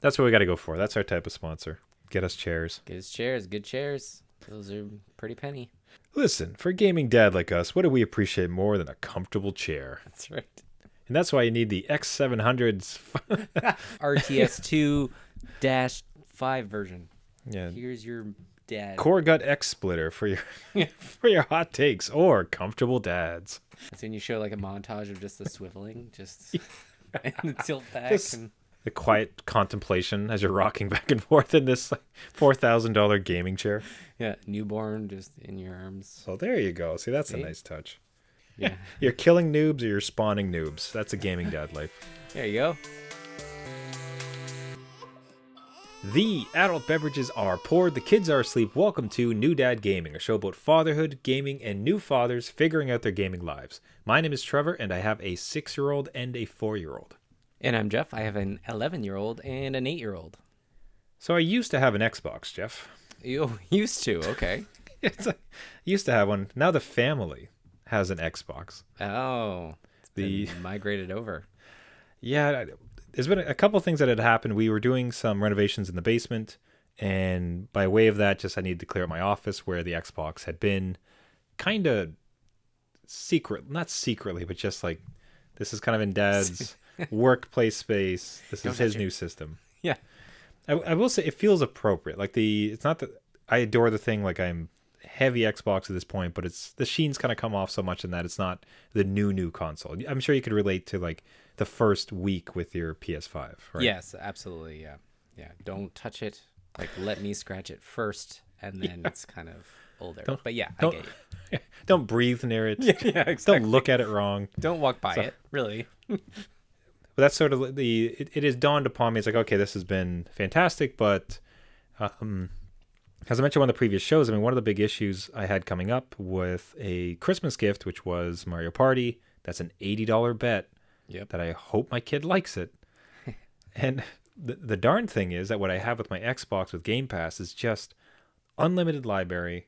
That's what we got to go for. That's our type of sponsor. Get us chairs. Get us chairs, good chairs. Those are pretty penny. Listen, for a gaming dad like us, what do we appreciate more than a comfortable chair? That's right. And that's why you need the X700's. RTS two dash five version. yeah, Here's your dad. core gut X splitter for your for your hot takes or comfortable dads. That's when you show like a montage of just the swiveling, just and the tilt back Just- and The quiet contemplation as you're rocking back and forth in this like, four thousand dollar gaming chair. yeah, newborn just in your arms. So there you go. See, that's a nice touch. Yeah. You're killing noobs or you're spawning noobs. That's a gaming dad life. There you go. The adult beverages are poured, the kids are asleep. Welcome to New Dad Gaming, a show about fatherhood, gaming, and new fathers figuring out their gaming lives. My name is Trevor, and I have a six year old and a four year old. And I'm Jeff. I have an 11 year old and an 8 year old. So I used to have an Xbox, Jeff. You used to, okay. It's used to have one. Now the family has an Xbox. Oh, The- migrated over. Yeah, there's been a couple things that had happened. We were doing some renovations in the basement, and by way of that, just I needed to clear out my office where the Xbox had been kind of secret, not secretly, but just like this is kind of in Dad's workplace space. This Don't is his it. new system. Yeah. I, I will say it feels appropriate. Like the, it's not that I adore the thing. Like I'm heavy Xbox at this point, but it's the sheen's kind of come off so much in that it's not the new new console. I'm sure you could relate to like the first week with your PS5. Right? Yes, absolutely. Yeah. Yeah. Don't touch it. Like, let me scratch it first, and then it's kind of older. Don't- but yeah, don't-. Don't breathe near it. yeah, exactly. Don't look at it wrong. Don't walk by So- it, really. But that's sort of the. It, it has dawned upon me. It's like okay, this has been fantastic, but um, as I mentioned on one of the previous shows, I mean, one of the big issues I had coming up with a Christmas gift, which was Mario Party. That's an eighty dollar bet Yep. that I hope my kid likes it. and the, the darn thing is that what I have with my Xbox with Game Pass is just unlimited library,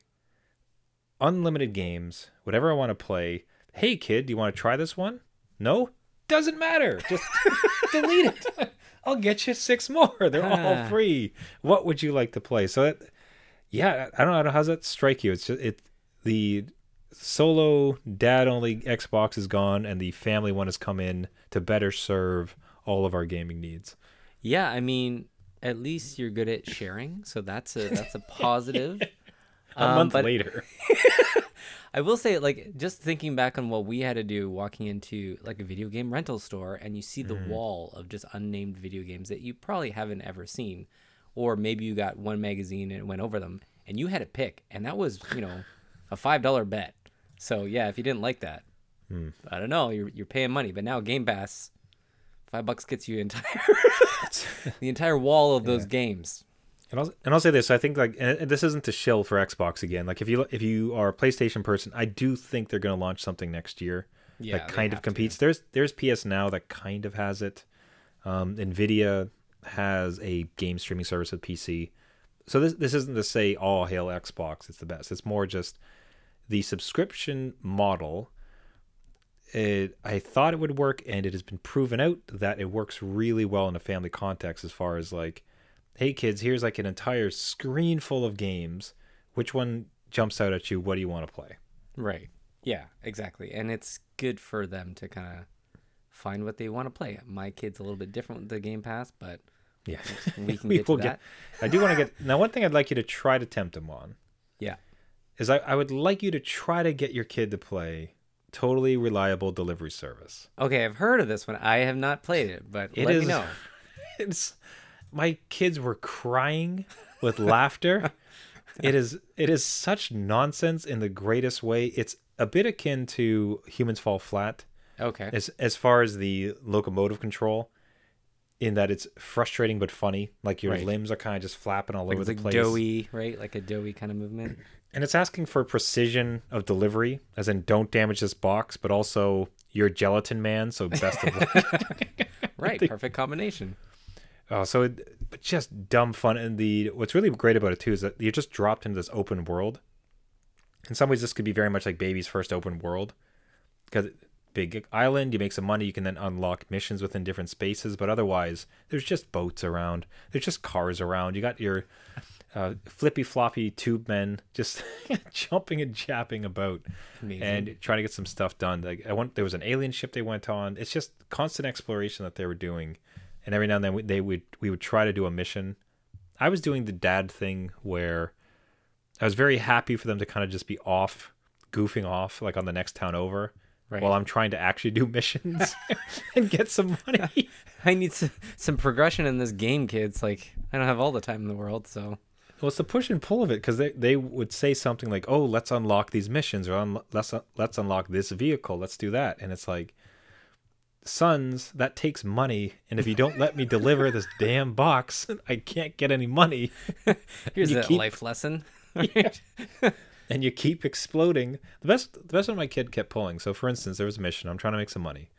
unlimited games, whatever I want to play. Hey, kid, do you want to try this one? No? Doesn't matter. Just delete it. I'll get you six more. They're all free. What would you like to play? So that, yeah, I don't know. How does that strike you? It's just it the solo dad only Xbox is gone, and the family one has come in to better serve all of our gaming needs. Yeah, I mean, at least you're good at sharing, so that's a that's a positive. A Um, month but later, I will say, like, just thinking back on what we had to do walking into like a video game rental store, and you see the mm-hmm. wall of just unnamed video games that you probably haven't ever seen, or maybe you got one magazine and went over them, and you had to pick, and that was you know a five dollar bet. So yeah, if you didn't like that, hmm. I don't know, you're you're paying money, but now Game Pass, five bucks gets you entire the entire wall of those games. And I'll and I'll say this: I think like this isn't to shill for Xbox again. Like if you if you are a PlayStation person, I do think they're going to launch something next year Yeah, that kind of have to. competes. There's there's PS Now that kind of has it. Um, Nvidia has a game streaming service with PC. So this this isn't to say all hail Xbox. It's the best. It's more just the subscription model. It, I thought it would work, and it has been proven out that it works really well in a family context. As far as like, hey kids, here's like an entire screen full of games. Which one jumps out at you? What do you want to play? Right. Yeah, exactly. And it's good for them to kind of find what they want to play. My kid's a little bit different with the Game Pass, but Yeah, we can We get to will that. get- I do want to get now. One thing I'd like you to try to tempt them on Yeah. is I, I would like you to try to get your kid to play totally reliable delivery service. Okay, I've heard of this one. I have not played it, but It let is- me know. It's my kids were crying with laughter. It is it is such nonsense in the greatest way. It's a bit akin to Humans Fall Flat Okay. as as far as the locomotive control. In that it's frustrating but funny. Like your Right. limbs are kind of just flapping all Like over the like place. doughy, right? Like a doughy kind of movement. And it's asking for precision of delivery, as in don't damage this box, but also you're gelatin man, so best of luck. Right. Perfect combination. Oh, so it, but just dumb fun. And the what's really great about it too is that you're just dropped into this open world. In some ways, this could be very much like baby's first open world, because big island. You make some money. You can then unlock missions within different spaces. But otherwise, there's just boats around. There's just cars around. You got your uh, flippy floppy tube men just jumping and japping about Amazing. and trying to get some stuff done. Like I went, there was an alien ship they went on. It's just constant exploration that they were doing, and every now and then we, they would we would try to do a mission. I was doing the dad thing where I was very happy for them to kind of just be off, goofing off like on the next town over. Right. While I'm trying to actually do missions and get some money. I need some, some progression in this game, kids. Like I don't have all the time in the world, so Well, it's the push and pull of it because they, they would say something like, "Oh, let's unlock these missions," or un- "Let's let's unlock this vehicle. Let's do that." And it's like, sons, that takes money, and if you don't let me deliver this damn box, I can't get any money. here's You a keep- life lesson. and you keep exploding. The best the best one my kid kept pulling. So, for instance, there was a mission. I'm trying to make some money.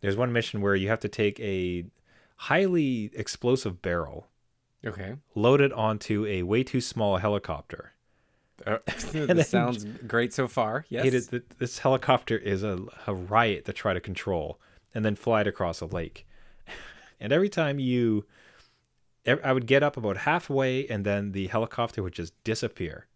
There's one mission where you have to take a highly explosive barrel, okay, load it onto a way too small helicopter. Uh, then- this sounds great so far. Yes, It is, this helicopter is a, a riot to try to control and then fly it across a lake. And every time you, I would get up about halfway and then the helicopter would just disappear.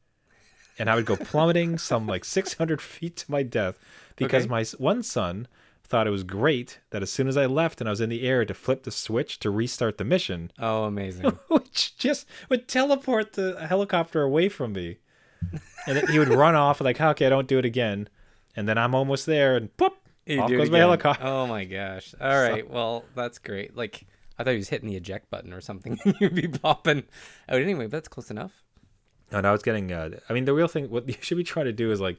And I would go plummeting some like 600 feet to my death because Okay. my one son thought it was great that as soon as I left and I was in the air to flip the switch to restart the mission, Oh, amazing. which just would teleport the helicopter away from me. And then he would run off like, okay, I don't do it again. And then I'm almost there and pop, You off goes my helicopter. Oh my gosh. All right. Well, that's great. Like I thought he was hitting the eject button or something. You'd be popping out anyway. But that's close enough. And I was getting, uh, I mean, the real thing, what you should be trying to do is like,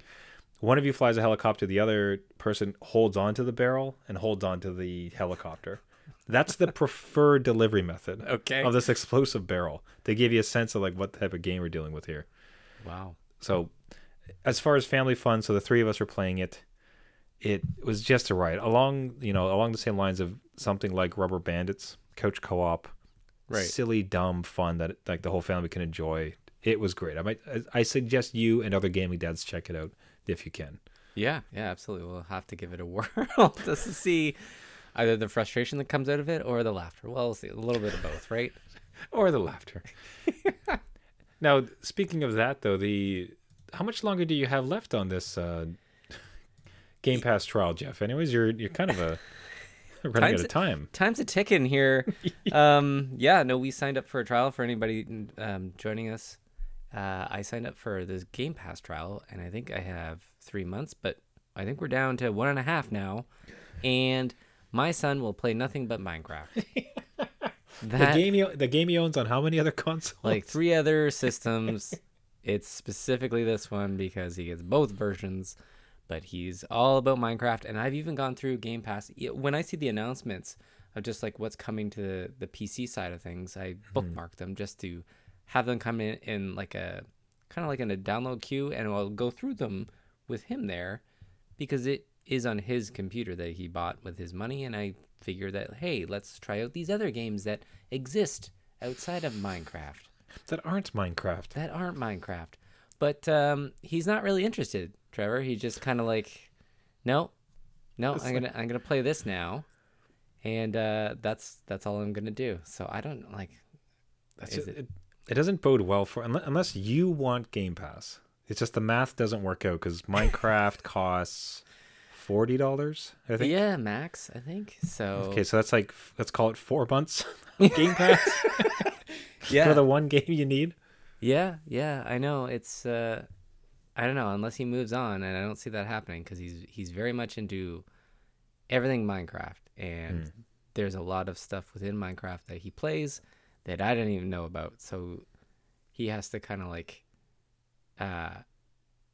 one of you flies a helicopter, the other person holds onto the barrel and holds onto the helicopter. That's the preferred delivery method Okay. of this explosive barrel. They give you a sense of like what type of game we're dealing with here. Wow. So, as far as family fun, so the three of us were playing it. It was just a riot along, you know, along the same lines of something like Rubber Bandits, Couch Co-op, Right. silly, dumb fun that like the whole family can enjoy. It was great. I might, I- I suggest you and other gaming dads check it out if you can. Yeah. Yeah. Absolutely. We'll have to give it a whirl just to see either the frustration that comes out of it or the laughter. Well, we'll see a little bit of both, right? Or the laughter. now, speaking of that, though, the how much longer do you have left on this uh, Game Pass trial, Jeff? Anyways, you're you're kind of a running Time's- out of time. Time's a ticking here. um, yeah, no, we signed up for a trial for anybody um, joining us. Uh, I signed up for this Game Pass trial, and I think I have three months, but I think we're down to one and a half now. And my son will play nothing but Minecraft. The game he, the game he owns on how many other consoles? like three other systems. it's specifically this one because he gets both versions, but he's all about Minecraft. And I've even gone through Game Pass. When I see the announcements of just like what's coming to the, the PC side of things, I hmm. bookmark them just to have them come in in like a kind of like in a download queue, and I'll go through them with him there because it is on his computer that he bought with his money, and I figure that hey, let's try out these other games that exist outside of Minecraft that aren't Minecraft. that aren't Minecraft. But um, he's not really interested, Trevor. He's just kind of like, no, no, I'm gonna I'm gonna play this now, and uh, that's that's all I'm gonna do. So I don't like. That's it- it, it doesn't bode well for unless, unless you want Game Pass. It's just the math doesn't work out because Minecraft costs forty dollars. I think. Yeah, Max, I think so. Okay, so that's like let's call it four months Game Pass yeah, for the one game you need. Yeah, yeah. I know it's. Uh, I don't know unless he moves on, and I don't see that happening because he's he's very much into everything Minecraft, and there's a lot of stuff within Minecraft that he plays that I didn't even know about. So he has to kind of like, uh,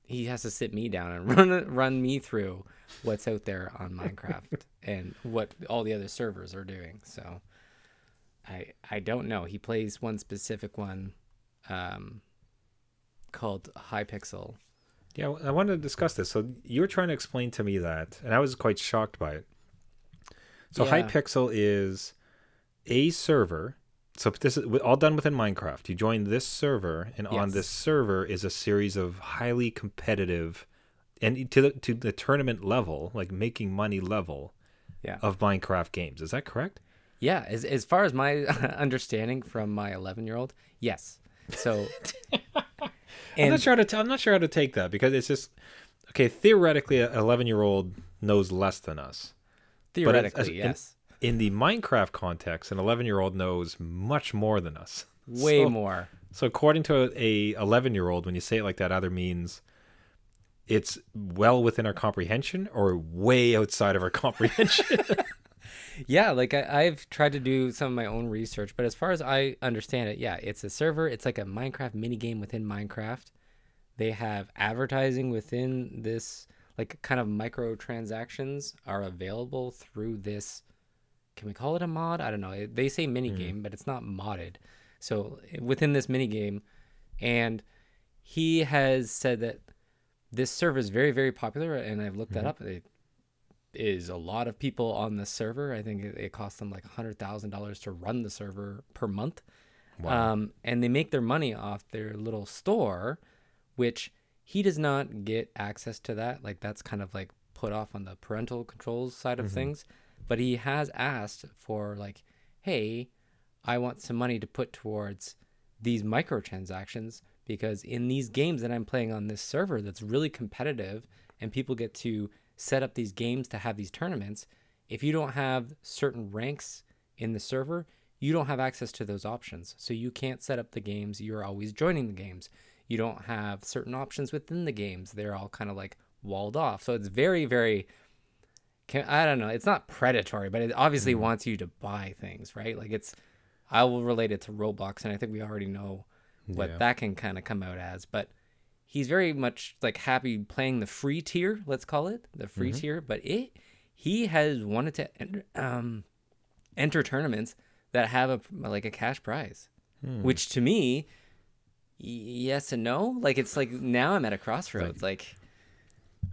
he has to sit me down and run run me through what's out there on Minecraft and what all the other servers are doing. So I I don't know. He plays one specific one, um, called Hypixel. Yeah, I wanted to discuss this. So you were trying to explain to me that, and I was quite shocked by it. So Yeah. Hypixel is a server. So this is all done within Minecraft. You join this server, and on this server is a series of highly competitive and to the to the tournament level, like making money level Yeah. of Minecraft games. Is that correct? Yeah, as as far as my understanding from my 11 year old, yes. So, I'm not sure how to. T- I'm not sure how to take that because it's just okay. Theoretically, an 11 year old knows less than us. theoretically, as- in- yes, In the Minecraft context, an 11 year old knows much more than us. way so- more. So according to a 11 year old, when you say it like that, either means it's well within our comprehension or way outside of our comprehension. Yeah, like I, I've tried to do some of my own research, but as far as I understand it, yeah, it's a server. It's like a Minecraft mini game within Minecraft. They have advertising within this, like kind of microtransactions are available through this. Can we call it a mod? I don't know. They say mini game, mm-hmm. but it's not modded. So eh, within this mini game, and he has said that this server is very very popular, and I've looked that mm-hmm. up. It is a lot of people on the server. I think it, it costs them like hundred thousand dollars to run the server per month. Um, and they make their money off their little store, which he does not get access to that. Like that's kind of like put off on the parental controls side of things. But he has asked for like, hey, I want some money to put towards these microtransactions because in these games that I'm playing on this server that's really competitive and people get to set up these games to have these tournaments, if you don't have certain ranks in the server, you don't have access to those options. So you can't set up the games, you're always joining the games. You don't have certain options within the games. They're all kind of like walled off. So it's very very I don't know. It's not predatory, but it obviously mm-hmm. wants you to buy things, right? Like it's, I will relate it to Roblox, and I think we already know what Yeah. that can kind of come out as. But he's very much like happy playing the free tier, let's call it the free tier. But it, he has wanted to enter, um, enter tournaments that have a like a cash prize, which to me, y- yes and no. Like it's like now I'm at a crossroads. Like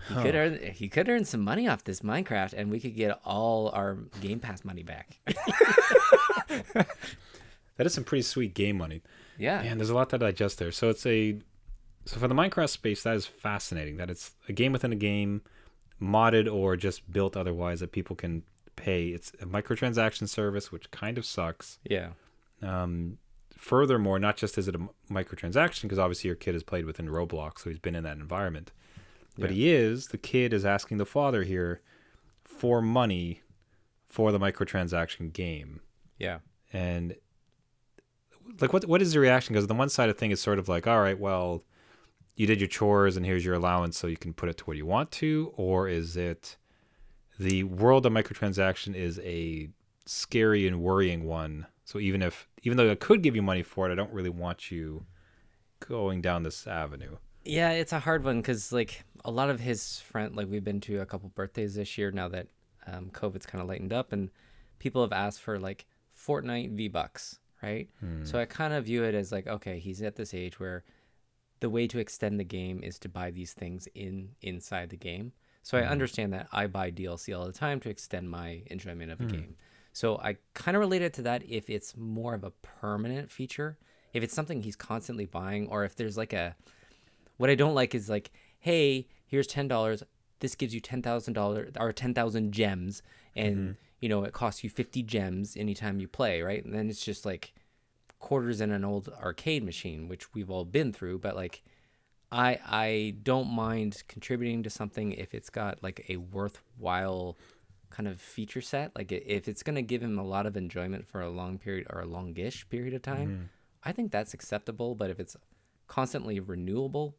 he could earn he could earn some money off this Minecraft, and we could get all our Game Pass money back. that is some pretty sweet game money. yeah, Man, there's a lot to digest there. So it's a so for the Minecraft space, that is fascinating. That it's a game within a game, modded or just built otherwise that people can pay. It's a microtransaction service, which kind of sucks. yeah, Um, furthermore, not just is it a microtransaction, because obviously your kid has played within Roblox, so he's been in that environment. But Yeah. he is, the kid is asking the father here for money for the microtransaction game. yeah, And like what what is the reaction? Because the one side of thing is sort of like, all right, well, you did your chores and here's your allowance so you can put it to where you want to, or is it the world of microtransaction is a scary and worrying one. So even if even though I could give you money for it, I don't really want you going down this avenue. yeah. It's a hard one because like a lot of his friend, like we've been to a couple birthdays this year now that um, COVID's kind of lightened up, and people have asked for like Fortnite V Bucks, right? So I kind of view it as like, okay, he's at this age where the way to extend the game is to buy these things in inside the game. So I mm-hmm. understand that I buy DLC all the time to extend my enjoyment of a mm-hmm. game. So I kind of relate it to that if it's more of a permanent feature, if it's something he's constantly buying, or if there's like a what I don't like is like, hey, here's ten dollars. This gives you ten thousand dollars or ten thousand gems, and mm-hmm. you know it costs you fifty gems anytime you play, right? And then it's just like quarters in an old arcade machine, which we've all been through. But like, I I don't mind contributing to something if it's got like a worthwhile kind of feature set. Like if it's gonna give him a lot of enjoyment for a long period or a longish period of time, I think that's acceptable. But if it's constantly renewable,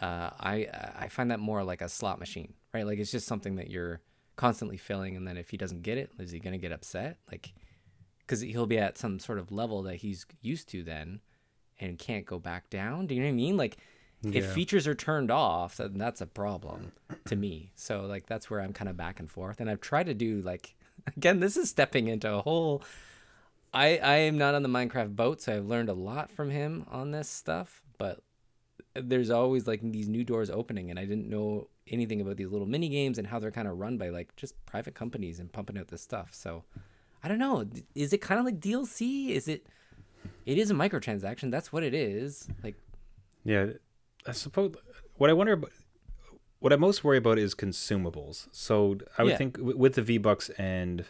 uh, I I find that more like a slot machine, right? Like it's just something that you're constantly filling, and then if he doesn't get it, is he gonna get upset? Like, because he'll be at some sort of level that he's used to then, and can't go back down. Do you know what I mean? Like, if features are turned off, then that's a problem to me. So like that's where I'm kind of back and forth, and I've tried to do like again, this is stepping into a whole. I I am not on the Minecraft boat, so I've learned a lot from him on this stuff, but there's always like these new doors opening and I didn't know anything about these little mini games and how they're kind of run by like just private companies and pumping out this stuff. So I don't know. Is it kind of like DLC? Is it it is a microtransaction. That's what it is. Like Yeah, I suppose what I wonder about what I most worry about is consumables. So I would Yeah. think with the V Bucks and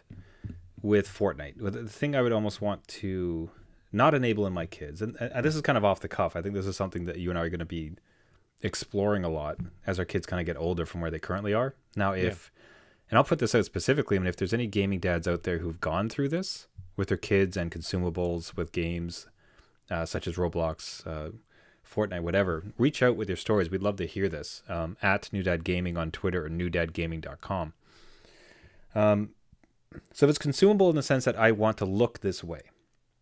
with Fortnite, the thing I would almost want to not enable in my kids, and, and this is kind of off the cuff. I think this is something that you and I are going to be exploring a lot as our kids kind of get older from where they currently are. Now, if and I'll put this out specifically. I mean, if there's any gaming dads out there who've gone through this with their kids and consumables with games uh, such as Roblox, uh, Fortnite, whatever, reach out with your stories. We'd love to hear this um, at New Dad Gaming on Twitter or newdadgaming.com. Um, so if it's consumable in the sense that I want to look this way,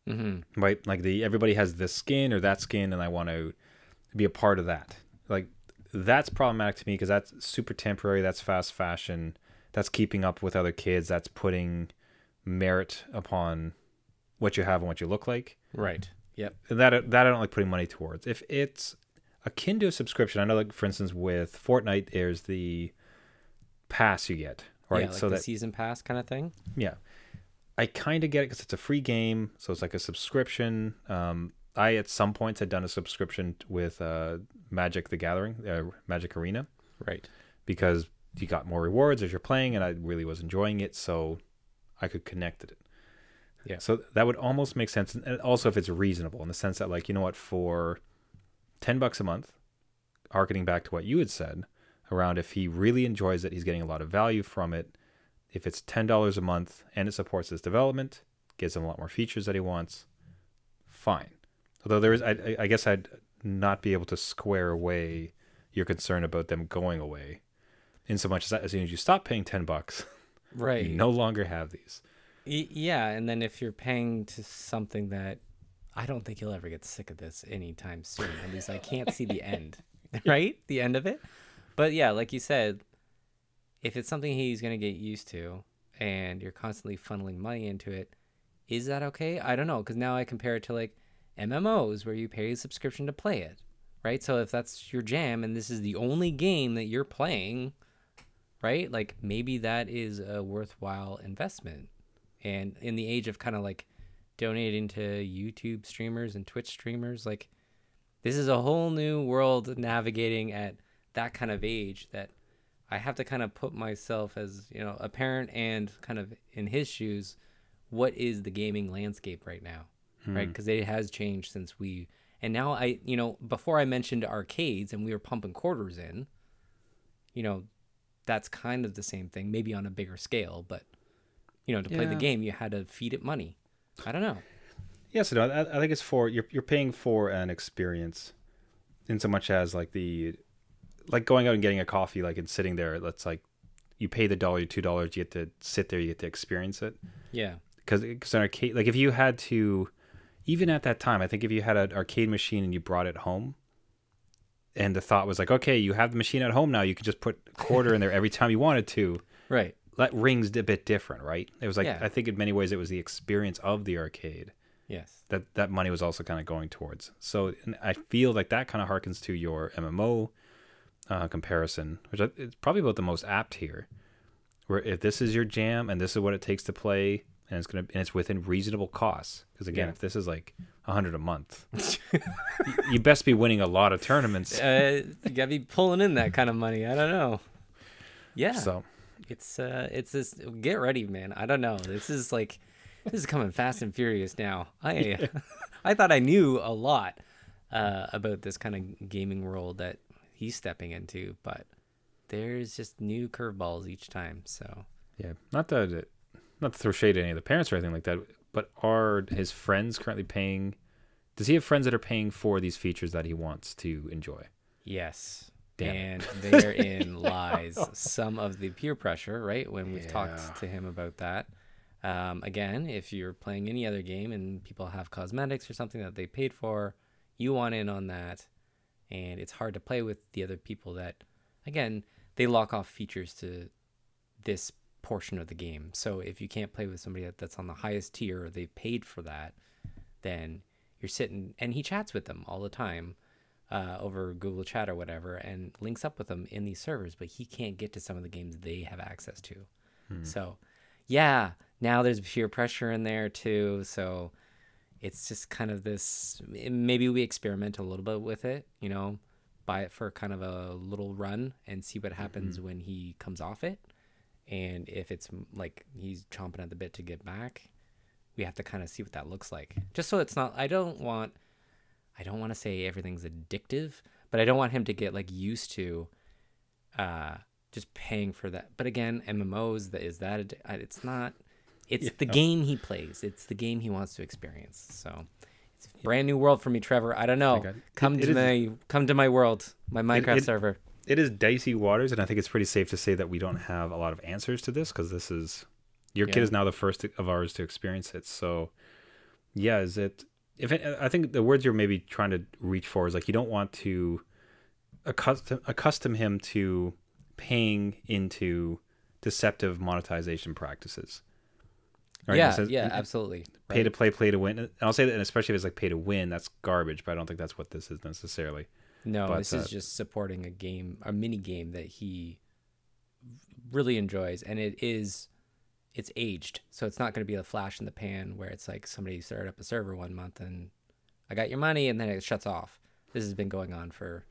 Mm-hmm. right? Like the everybody has this skin or that skin, and I want to be a part of that. Like that's problematic to me because that's super temporary. That's fast fashion. That's keeping up with other kids. That's putting merit upon what you have and what you look like. Right. Yep. And that that I don't like putting money towards. If it's akin to a subscription, I know, like for instance, with Fortnite, there's the pass you get, right? Yeah, like so the that season pass kind of thing. yeah, I kind of get it because it's a free game, so it's like a subscription. Um, I at some points had done a subscription with uh, Magic the Gathering, uh, Magic Arena, Right. because you got more rewards as you're playing, and I really was enjoying it, so I could connect it. Yeah. So that would almost make sense, and also if it's reasonable in the sense that, like, you know what, for ten bucks a month, harkening back to what you had said around if he really enjoys it, he's getting a lot of value from it. If it's ten dollars a month and it supports his development, gives him a lot more features that he wants, fine. Although there is, I- I guess I'd not be able to square away your concern about them going away, in so much as that as soon as you stop paying ten bucks, Right. you no longer have these. Y- yeah, and then if you're paying to something that I don't think you'll ever get sick of this anytime soon. At least I can't see the end, right? The end of it. But yeah, like you said, if it's something he's going to get used to and you're constantly funneling money into it, is that okay? I don't know because now I compare it to like MMOs where you pay a subscription to play it, right? So if that's your jam and this is the only game that you're playing, right? Like maybe that is a worthwhile investment. And in the age of kind of like donating to YouTube streamers and Twitch streamers, like this is a whole new world navigating at that kind of age that I have to kind of put myself as, you know, a parent and kind of in his shoes, what is the gaming landscape right now? Right? Hmm. Because it has changed since we and now I, you know, before I mentioned arcades and we were pumping quarters in, you know, that's kind of the same thing, maybe on a bigger scale, but you know, to play the game, you had to feed it money. I don't know. Yes, no, I, I think it's for you're you're paying for an experience, in so much as like the, like going out and getting a coffee, like and sitting there. That's like, you pay the dollar, two dollars, you get to sit there, you get to experience it. Yeah. Because because an arcade, like if you had to, even at that time, I think if you had an arcade machine and you brought it home, and the thought was like, okay, you have the machine at home now, you can just put a quarter in there every time you wanted to. Right. That rings a bit different, right? It was like Yeah. I think in many ways it was the experience of the arcade Yes. that that money was also kind of going towards. So and I feel like that kind of harkens to your MMO uh, comparison, which I- it's probably about the most apt here. Where if this is your jam and this is what it takes to play, and it's gonna and it's within reasonable costs, because again, Yeah. if this is like a hundred a month, you best be winning a lot of tournaments. Uh, you gotta be pulling in that kind of money. I don't know. Yeah. So It's uh, it's this. Get ready, man. I don't know. This is like, this is coming fast and furious now. I, I thought I knew a lot uh, about this kind of gaming world that he's stepping into, but there's just new curveballs each time. So yeah, not to not to throw shade at any of the parents or anything like that, but are his friends currently paying? Does he have friends that are paying for these features that he wants to enjoy? yes. Damn and therein lies some of the peer pressure, right? When we've Yeah. talked to him about that. Um, again, if you're playing any other game and people have cosmetics or something that they paid for, you want in on that. And it's hard to play with the other people that, again, they lock off features to this portion of the game. So if you can't play with somebody that, that's on the highest tier or they've paid for that, then you're sitting and he chats with them all the time uh, over Google Chat or whatever and links up with them in these servers, but he can't get to some of the games they have access to. So, yeah, now there's peer pressure in there too. So it's just kind of this maybe we experiment a little bit with it, you know, buy it for kind of a little run and see what happens Mm-hmm. when he comes off it. And if it's like he's chomping at the bit to get back, we have to kind of see what that looks like. Just so it's not I don't want I don't want to say everything's addictive, but I don't want him to get like used to uh just paying for that. But again, MMOs that is that addi- it's not it's the game he plays. It's the game he wants to experience. So it's a brand new world for me, Trevor. I don't know. Come it- to it is- my come to my world, my Minecraft it- server. It is dicey waters, and I think it's pretty safe to say that we don't have a lot of answers to this because this is your kid is now the first of ours to experience it. So, yeah, is it? If it, I think the words you're maybe trying to reach for is like you don't want to accustom accustom him to paying into deceptive monetization practices. Right? Yeah, sense- yeah, absolutely. Pay right? to play, play to win. And I'll say that, and especially if it's like pay to win, that's garbage. But I don't think that's what this is necessarily. No, But, this uh, is just supporting a game, a mini game that he really enjoys, and it is, it's aged, so it's not going to be a flash in the pan where it's like somebody started up a server one month and I got your money and then it shuts off. This has been going on for,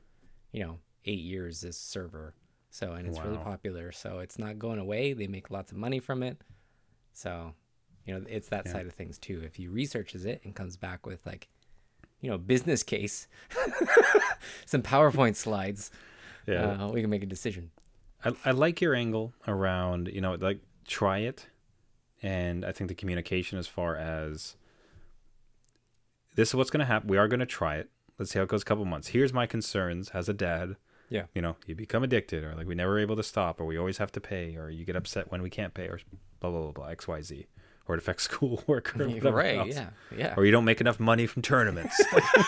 you know, eight years. This server, so and it's really popular, so it's not going away. They make lots of money from it, so you know it's that Yeah. side of things too. If he researches it and comes back with like, you know, business case, some PowerPoint slides, uh, we can make a decision. I, I like your angle around you know like try it. And i think the communication as far as this is what's going to happen we are going to try it. Let's see how it goes a couple months. Here's my concerns as a dad. Yeah. you know you become addicted or like we never able to stop or we always have to pay or you get upset when we can't pay or blah blah blah, blah xyz or it affects schoolwork or whatever right? else. Yeah, yeah. or you don't make enough money from tournaments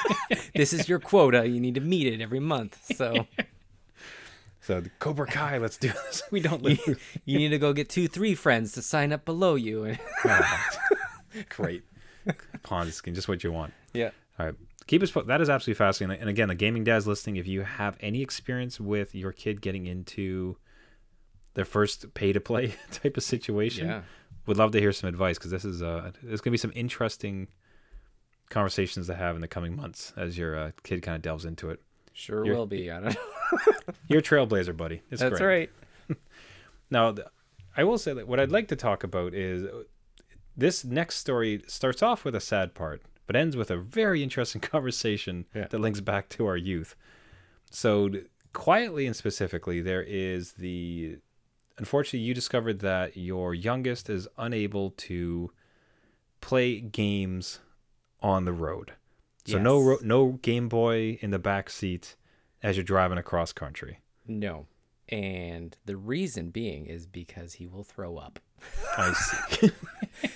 this is your quota. You need to meet it every month. So so the cobra kai let's do this we don't you, you need to go get two, three friends to sign up below you. And great ponzi scheme just what you want yeah, All right. Keep us po- that is absolutely fascinating. And again, the gaming dad's listening. If you have any experience with your kid getting into their first pay to play type of situation, yeah. Would love to hear some advice because this is uh there's gonna be some interesting conversations to have in the coming months as your uh, kid kind of delves into it. Sure You're- will be. I don't know. You're a trailblazer, buddy. It's That's great. right. Now, I will say that what I'd like to talk about is uh, this next story starts off with a sad part, but ends with a very interesting conversation Yeah. that links back to our youth. So, d- quietly and specifically, there is the. Unfortunately, you discovered that your youngest is unable to play games on the road. So no ro- no Game Boy in the back seat as you're driving across country. No. And the reason being is because he will throw up. I see.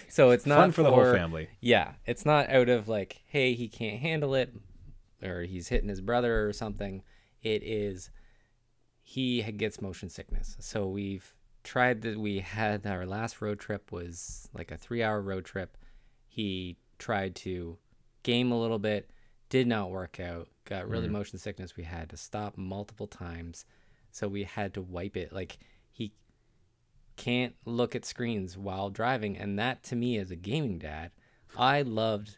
So it's not Fun for the whole family. Yeah, it's not out of like, hey, he can't handle it, or he's hitting his brother or something. It is he gets motion sickness. So we've tried that. We had our last road trip was like a three-hour road trip. He tried to game a little bit, did not work out. Got really mm-hmm. motion sickness. We had to stop multiple times, so we had to wipe it. Like he can't look at screens while driving and that to me as a gaming dad i loved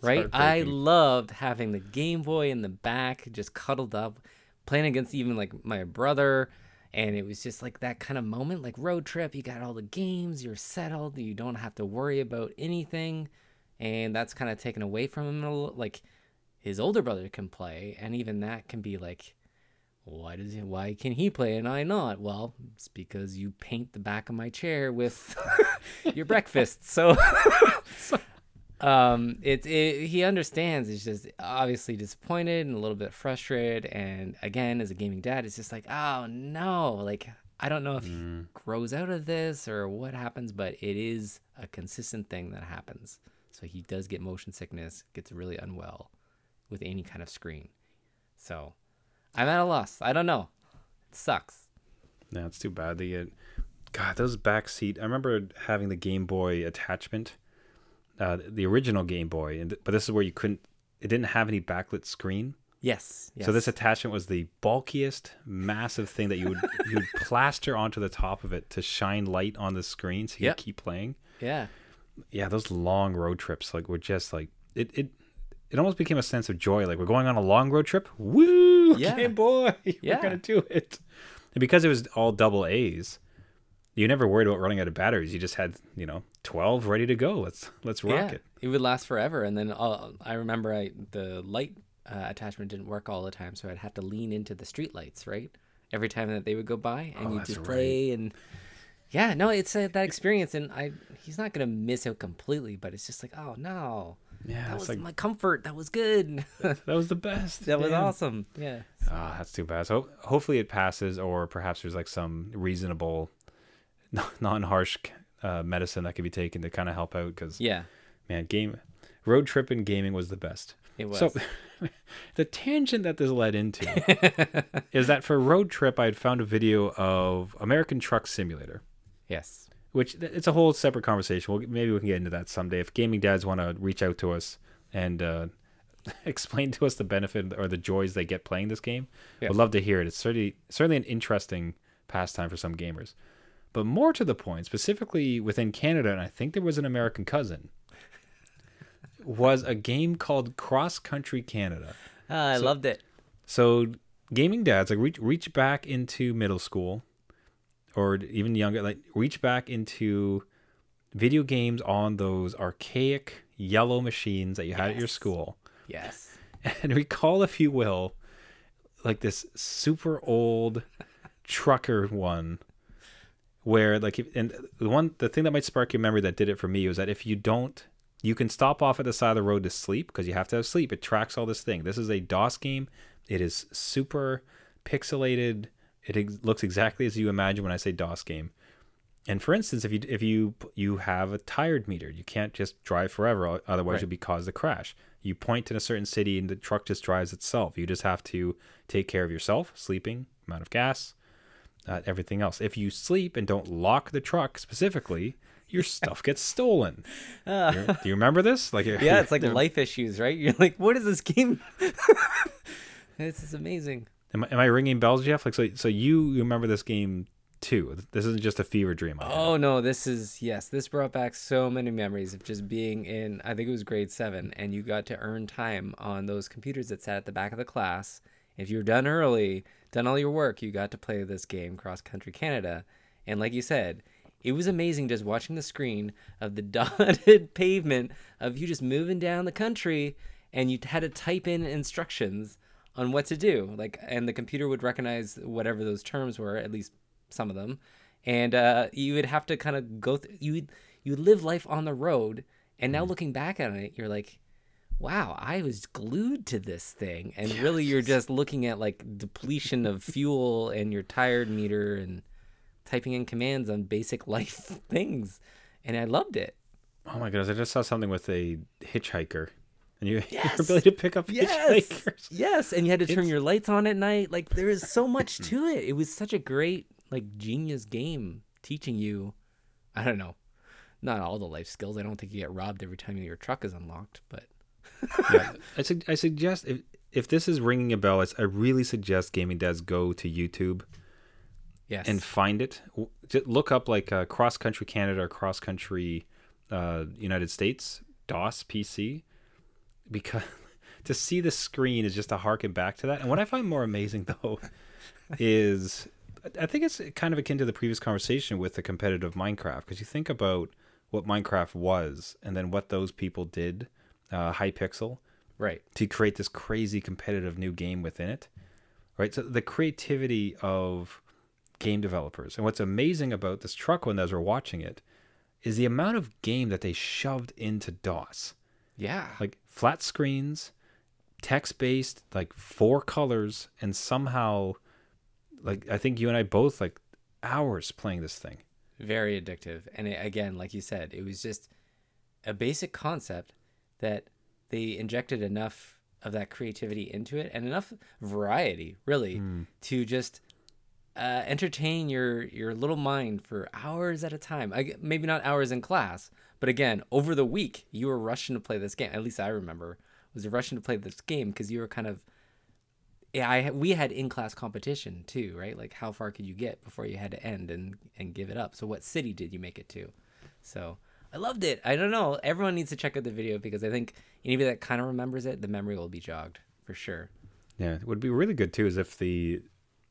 right i loved having the game boy in the back just cuddled up playing against even like my brother and it was just like that kind of moment like road trip you got all the games you're settled you don't have to worry about anything and that's kind of taken away from him little like his older brother can play and even that can be like why does he why can he play and I not? Well, it's because you paint the back of my chair with your breakfast. So um it, it he understands it's just obviously disappointed and a little bit frustrated and again as a gaming dad it's just like oh no like I don't know if he grows out of this or what happens but it is a consistent thing that happens. So he does get motion sickness, gets really unwell with any kind of screen. So I'm at a loss. I don't know. It sucks. Yeah, it's too bad. The uh, God, those backseat. I remember having the Game Boy attachment, uh, the original Game Boy, and but this is where you couldn't. It didn't have any backlit screen, Yes. yes. so this attachment was the bulkiest, massive thing that you would you would plaster onto the top of it to shine light on the screen so you Yep. could keep playing. yeah. Yeah, those long road trips like were just like it. It it almost became a sense of joy. Like we're going on a long road trip. Woo! Yeah. Game Boy, Yeah. we're gonna do it. And because it was all double A's, you never worried about running out of batteries. You just had you know twelve ready to go. Let's let's rock it. It would last forever. And then uh, I remember I the light uh, attachment didn't work all the time, so I'd have to lean into the street lights, right? Every time that they would go by, and Oh, you that's just right. play and. Yeah, no, it's uh, that experience, and I he's not gonna miss out completely, but it's just like, oh no, Yeah, that was like my comfort. That was good. that was the best. that was awesome. Yeah. Ah, that's too bad. So hopefully it passes, or perhaps there's like some reasonable, non-harsh uh, medicine that could be taken to kind of help out. Because Yeah, man, game road trip and gaming was the best. it was. So the tangent that this led into is that for road trip, I had found a video of American Truck Simulator, yes. which it's a whole separate conversation. We'll, maybe we can get into that someday. If gaming dads want to reach out to us and uh, explain to us the benefit or the joys they get playing this game, Yeah. would love to hear it. It's certainly certainly an interesting pastime for some gamers. But more to the point, specifically within Canada, and I think there was an American cousin, was a game called Cross Country Canada. Ah, I loved it. So gaming dads like reach reach back into middle school or even younger like reach back into video games on those archaic yellow machines that you had at your school Yes. and recall if you will like this super old trucker one where like if, and the one the thing that might spark your memory that did it for me was that if you don't you can stop off at the side of the road to sleep because you have to have sleep. It tracks all this thing. This is a dos game. It is super pixelated. It ex- looks exactly as you imagine when i say dos game. And for instance if you if you you have a tired meter you can't just drive forever otherwise Right. you'll be caused a crash. You point in a certain city and the truck just drives itself. You just have to take care of yourself sleeping amount of gas uh, everything else if you sleep and don't lock the truck specifically your stuff gets stolen You're- do you remember this like Yeah, it's like life issues, right? You're like, what is this game? this is amazing. am, I- am i ringing bells jeff like so so you remember this game too this isn't just a fever dream I had. Oh no, this is yes, this brought back so many memories of just being in I think it was grade 7 and you got to earn time on those computers that sat at the back of the class. If you were done early, done all your work, you got to play this game Cross Country Canada. And like you said, it was amazing just watching the screen of the dotted pavement of you just moving down the country and you had to type in instructions on what to do. Like and the computer would recognize whatever those terms were, at least some of them and uh, you would have to kind of go th- you would you would live life on the road and now looking back on it you're like wow i was glued to this thing. And really you're just looking at like depletion of fuel and your tired meter and typing in commands on basic life things. And i loved it. Oh my goodness! I just saw something with a hitchhiker, and you Yes! your ability to pick up yes. hitchhikers. yes. And you had to turn It's- your lights on at night. Like there is so much to it. It was such a great like genius game teaching you i don't know not all the life skills. I don't think you get robbed every time your truck is unlocked but yeah, I, sug- I suggest if if this is ringing a bell, I really suggest gaming dads go to YouTube yes and find it. Just look up like uh, cross country Canada or cross country uh, United States DOS PC because to see the screen is just to harken back to that. And what I find more amazing though is I think it's kind of akin to the previous conversation with the competitive Minecraft because you think about what Minecraft was and then what those people did, uh, Hypixel, right to create this crazy competitive new game within it. Right? So the creativity of game developers. And what's amazing about this truck one as we're watching it is the amount of game that they shoved into DOS. yeah Like flat screens, text based, like four colors, and somehow like I think you and I both like hours playing this thing. very addictive and it, again like you said it was just a basic concept that they injected enough of that creativity into it and enough variety really to just uh, entertain your your little mind for hours at a time I, maybe not hours in class but again over the week you were rushing to play this game at least i remember was rushing to play this game because you were kind of yeah, I we had in class competition too, right? Like how far could you get before you had to end and and give it up? So what city did you make it to? So I loved it. I don't know. Everyone needs to check out the video because I think anybody that kind of remembers it, the memory will be jogged for sure. Yeah, it would be really good too is if the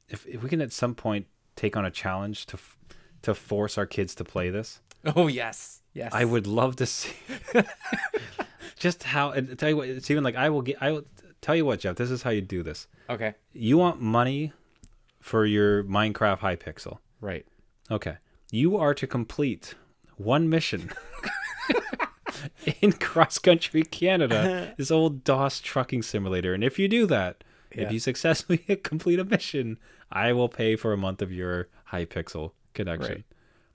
if, if we can at some point take on a challenge to to force our kids to play this. Oh yes, yes. I would love to see just how and tell you what it's even like I will get I will tell you what Jeff this is how you do this. Okay. You want money for your Minecraft Hypixel. Right. Okay. You are to complete one mission in cross country Canada, this old DOS trucking simulator. And if you do that, Yeah. if you successfully complete a mission, I will pay for a month of your Hypixel connection. Right.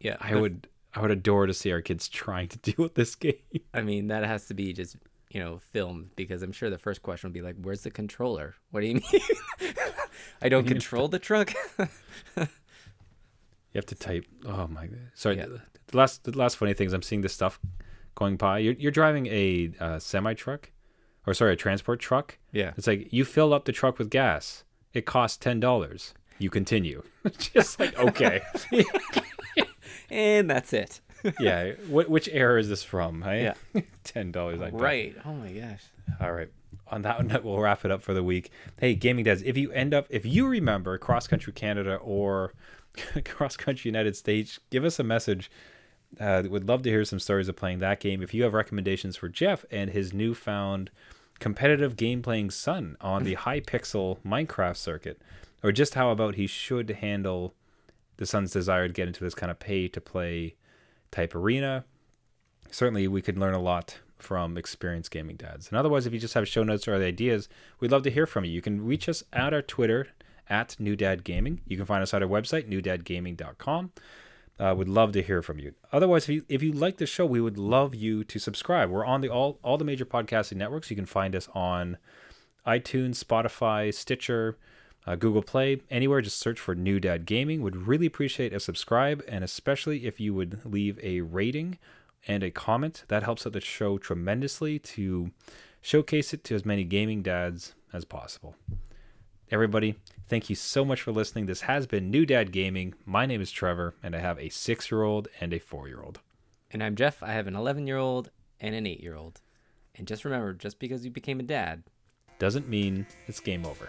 Yeah. I would I would adore to see our kids trying to deal with this game. I mean, that has to be just you know filmed because I'm sure the first question would be like, "Where's the controller? What do you mean? I don't control the truck." You have to type. Oh my! God. Sorry. Yeah. The last the last funny things I'm seeing this stuff going by. You're you're driving a uh, semi truck, or sorry, a transport truck. yeah. It's like you fill up the truck with gas. It costs ten dollars. You continue. Just like okay, And that's it. yeah. Wh- which era is this from? Hey? Yeah. ten dollars. Bet. Right. Oh my gosh. All right. On that note, we'll wrap it up for the week. Hey, gaming dads, if you end up, if you remember Cross Country Canada or Cross Country United States, give us a message. Uh, would love to hear some stories of playing that game. If you have recommendations for Jeff and his newfound competitive game playing son on the Hypixel Minecraft circuit, or just how about he should handle the son's desire to get into this kind of pay to play type arena, certainly we could learn a lot from experienced gaming dads. And otherwise, if you just have show notes or ideas, we'd love to hear from you. You can reach us at our Twitter at New Dad Gaming. You can find us at our website, newdadgaming.com. Uh, would love to hear from you. Otherwise, if you if you like the show, we would love you to subscribe. We're on the all all the major podcasting networks. You can find us on iTunes, Spotify, Stitcher, uh, Google Play, anywhere. Just search for New Dad Gaming. Would really appreciate a subscribe, and especially if you would leave a rating and a comment. That helps out the show tremendously to showcase it to as many gaming dads as possible. Everybody, thank you so much for listening. This has been New Dad Gaming. My name is Trevor, and I have a six year old and a four year old. And I'm Jeff. I have an 11 year old and an 8 year old. And just remember, just because you became a dad, Doesn't mean it's game over.